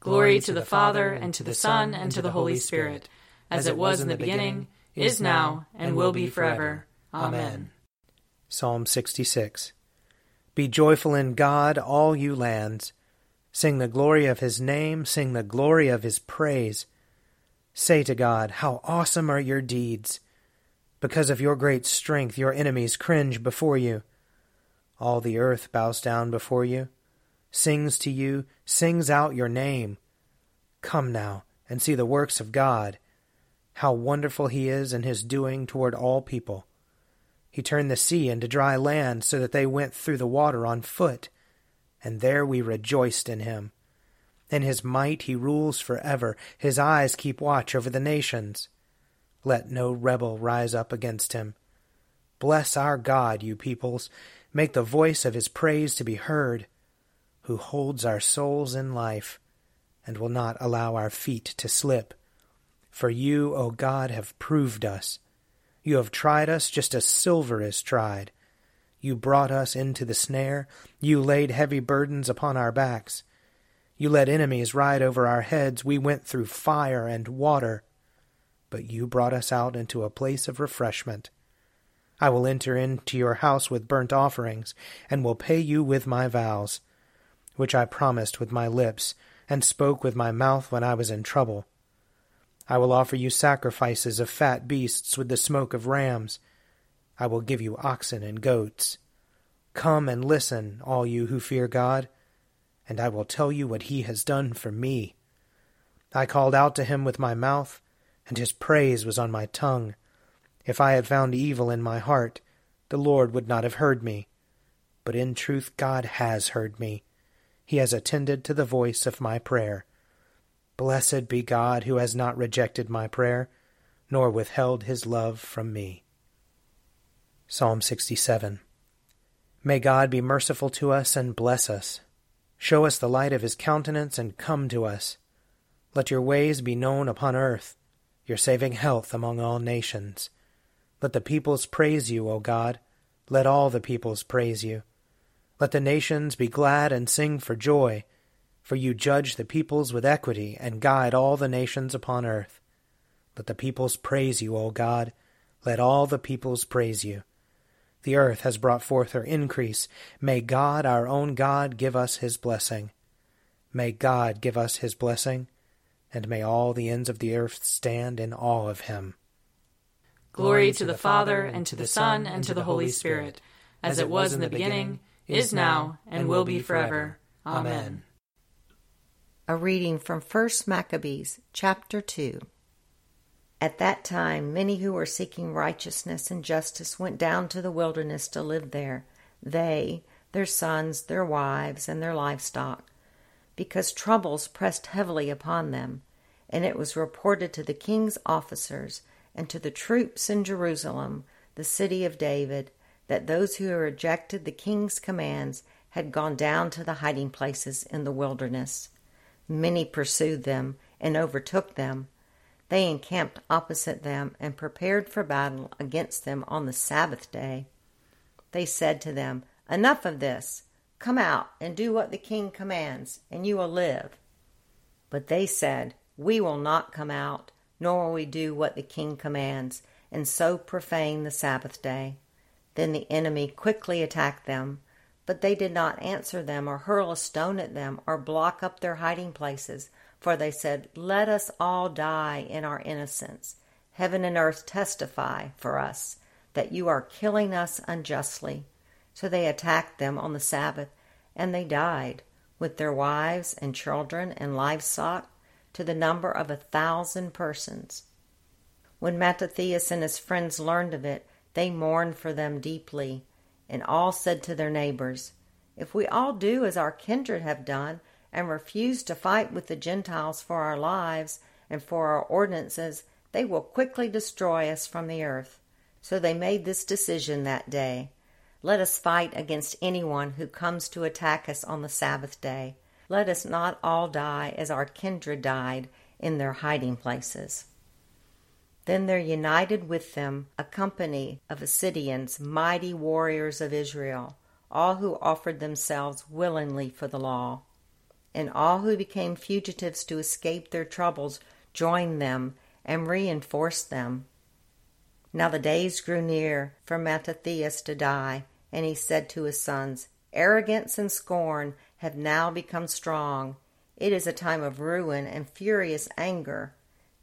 Glory to the Father, and to the Son, and to the Holy Spirit, as it was in the beginning, is now, and will be forever. Amen. Psalm 66 Be joyful in God, all you lands. Sing the glory of his name, sing the glory of his praise. Say to God, How awesome are your deeds! Because of your great strength, your enemies cringe before you. All the earth bows down before you sings to you, sings out your name. Come now and see the works of God, how wonderful he is in his doing toward all people. He turned the sea into dry land so that they went through the water on foot, and there we rejoiced in him. In his might he rules forever, his eyes keep watch over the nations. Let no rebel rise up against him. Bless our God, you peoples, make the voice of his praise to be heard who holds our souls in life and will not allow our feet to slip. For you, O God, have proved us. You have tried us just as silver is tried. You brought us into the snare. You laid heavy burdens upon our backs. You let enemies ride over our heads. We went through fire and water. But you brought us out into a place of refreshment. I will enter into your house with burnt offerings, and will pay you with my vows which I promised with my lips, and spoke with my mouth when I was in trouble. I will offer you sacrifices of fat beasts with the smoke of rams. I will give you oxen and goats. Come and listen, all you who fear God, and I will tell you what he has done for me. I called out to him with my mouth, and his praise was on my tongue. If I had found evil in my heart, the Lord would not have heard me. But in truth God has heard me he has attended to the voice of my prayer. Blessed be God who has not rejected my prayer, nor withheld his love from me. Psalm 67 May God be merciful to us and bless us. Show us the light of his countenance and come to us. Let your ways be known upon earth, your saving health among all nations. Let the peoples praise you, O God. Let all the peoples praise you. Let the nations be glad and sing for joy, for you judge the peoples with equity and guide all the nations upon earth. Let the peoples praise you, O God. Let all the peoples praise you. The earth has brought forth her increase. May God, our own God, give us his blessing. May God give us his blessing, and may all the ends of the earth stand in awe of him. Glory to the Father, and to the Son, and to the Holy Spirit, as it was in the beginning is now, and will be forever. Amen. A reading from 1 Maccabees, chapter 2. At that time, many who were seeking righteousness and justice went down to the wilderness to live there, they, their sons, their wives, and their livestock, because troubles pressed heavily upon them. And it was reported to the king's officers and to the troops in Jerusalem, the city of David, that those who had rejected the king's commands had gone down to the hiding places in the wilderness. Many pursued them and overtook them. They encamped opposite them and prepared for battle against them on the Sabbath day. They said to them, Enough of this! Come out and do what the king commands, and you will live. But they said, We will not come out, nor will we do what the king commands, and so profane the Sabbath day. Then the enemy quickly attacked them, but they did not answer them or hurl a stone at them or block up their hiding places, For they said, Let us all die in our innocence. Heaven and earth testify for us that you are killing us unjustly. So they attacked them on the Sabbath, and they died, with their wives and children and livestock, to the number of a thousand persons. When Mattathias and his friends learned of it, they mourned for them deeply, and all said to their neighbors, If we all do as our kindred have done, and refuse to fight with the Gentiles for our lives and for our ordinances, they will quickly destroy us from the earth. So they made this decision that day. Let us fight against anyone who comes to attack us on the Sabbath day. Let us not all die as our kindred died in their hiding places. Then there united with them a company of Hasideans, mighty warriors of Israel, all who offered themselves willingly for the law. And all who became fugitives to escape their troubles joined them and reinforced them. Now the days grew near for Mattathias to die, and he said to his sons, Arrogance and scorn have now become strong. It is a time of ruin and furious anger.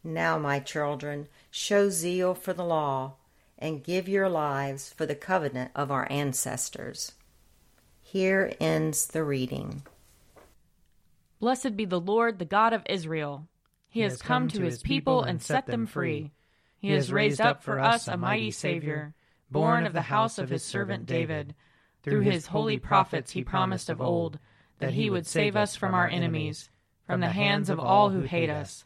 Now, my children, show zeal for the law, and give your lives for the covenant of our ancestors. Here ends the reading. Blessed be the Lord, the God of Israel. He, has come to his people and set them free. He has raised up for us a mighty Savior, born of the house of his servant David. Through his holy prophets he promised of old that he would save us from our enemies, from the hands of all who hate us.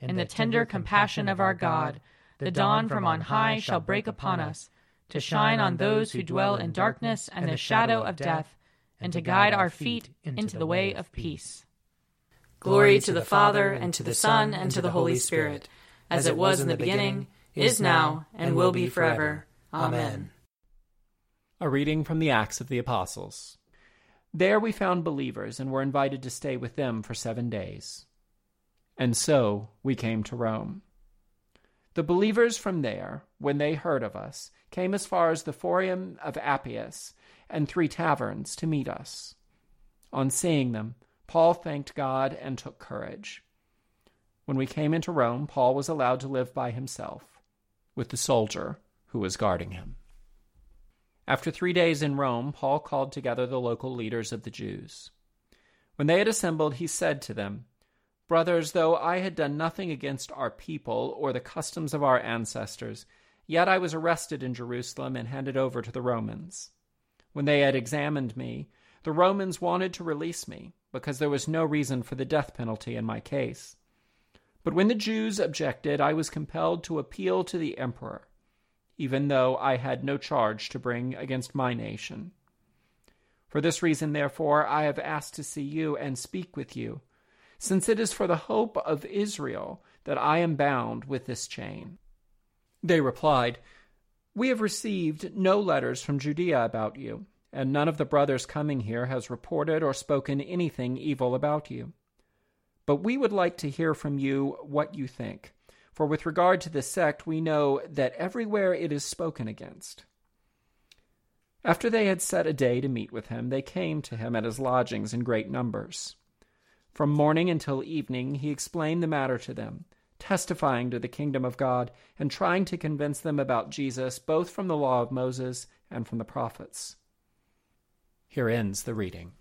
In the tender compassion of our God, the dawn from on high shall break upon us, to shine on those who dwell in darkness and the shadow of death, and to guide our feet into the way of peace. Glory to the Father, and to the Son, and to the Holy Spirit, as it was in the beginning, is now, and will be forever. Amen. A reading from the Acts of the Apostles. There we found believers and were invited to stay with them for seven days. And so we came to Rome. The believers from there, when they heard of us, came as far as the Forum of Appius and three taverns to meet us. On seeing them, Paul thanked God and took courage. When we came into Rome, Paul was allowed to live by himself, with the soldier who was guarding him. After three days in Rome, Paul called together the local leaders of the Jews. When they had assembled, he said to them, Brothers, though I had done nothing against our people or the customs of our ancestors, yet I was arrested in Jerusalem and handed over to the Romans. When they had examined me, the Romans wanted to release me, because there was no reason for the death penalty in my case. But when the Jews objected, I was compelled to appeal to the emperor even though I had no charge to bring against my nation. For this reason, therefore, I have asked to see you and speak with you, since it is for the hope of Israel that I am bound with this chain. They replied, We have received no letters from Judea about you, and none of the brothers coming here has reported or spoken anything evil about you. But we would like to hear from you what you think for with regard to this sect, we know that everywhere it is spoken against. After they had set a day to meet with him, they came to him at his lodgings in great numbers. From morning until evening, he explained the matter to them, testifying to the kingdom of God and trying to convince them about Jesus, both from the law of Moses and from the prophets. Here ends the reading.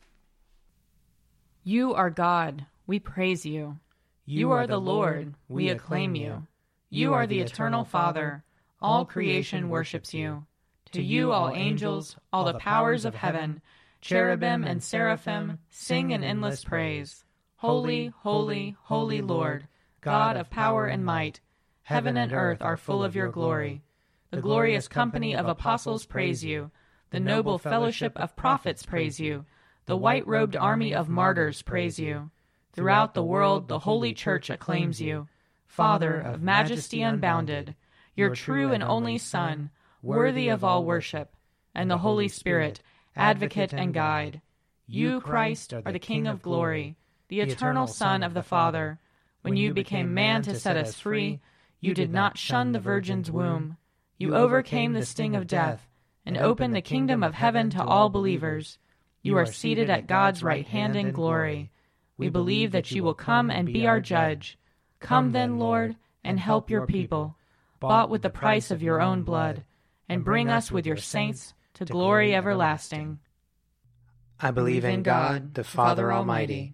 You are God. We praise you. You are the Lord, we acclaim you. You are the eternal Father, all creation worships you. To you, all angels, all the powers of heaven, cherubim and seraphim, sing an endless praise. Holy, holy, holy Lord, God of power and might, heaven and earth are full of your glory. The glorious company of apostles praise you. The noble fellowship of prophets praise you. The white robed army of martyrs praise you. Throughout the world, the Holy Church acclaims you. Father of majesty unbounded, your true and only Son, worthy of all worship, and the Holy Spirit, advocate and guide. You, Christ, are the King of glory, the eternal Son of the Father. When you became man to set us free, you did not shun the Virgin's womb. You overcame the sting of death and opened the kingdom of heaven to all believers. You are seated at God's right hand in glory. We believe that you will come and be our judge. Come then, Lord, and help your people, bought with the price of your own blood, and bring us with your saints to glory everlasting. I believe in God, the Father Almighty,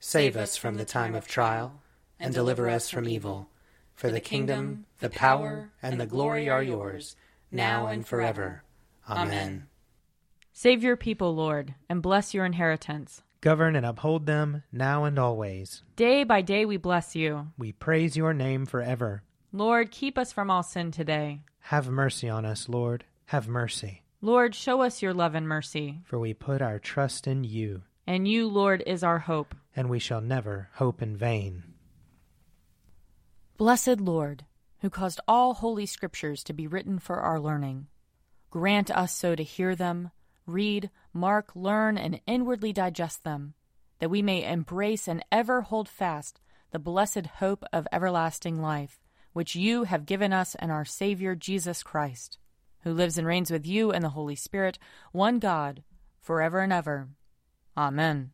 Save us from the time of trial, and deliver us from evil. For the kingdom, the power, and the glory are yours, now and forever. Amen. Save your people, Lord, and bless your inheritance. Govern and uphold them now and always. Day by day we bless you. We praise your name forever. Lord, keep us from all sin today. Have mercy on us, Lord. Have mercy. Lord, show us your love and mercy. For we put our trust in you. And you, Lord, is our hope. And we shall never hope in vain. Blessed Lord, who caused all holy scriptures to be written for our learning, grant us so to hear them read, mark, learn, and inwardly digest them, that we may embrace and ever hold fast the blessed hope of everlasting life, which you have given us and our Savior Jesus Christ, who lives and reigns with you and the Holy Spirit, one God, forever and ever. Amen.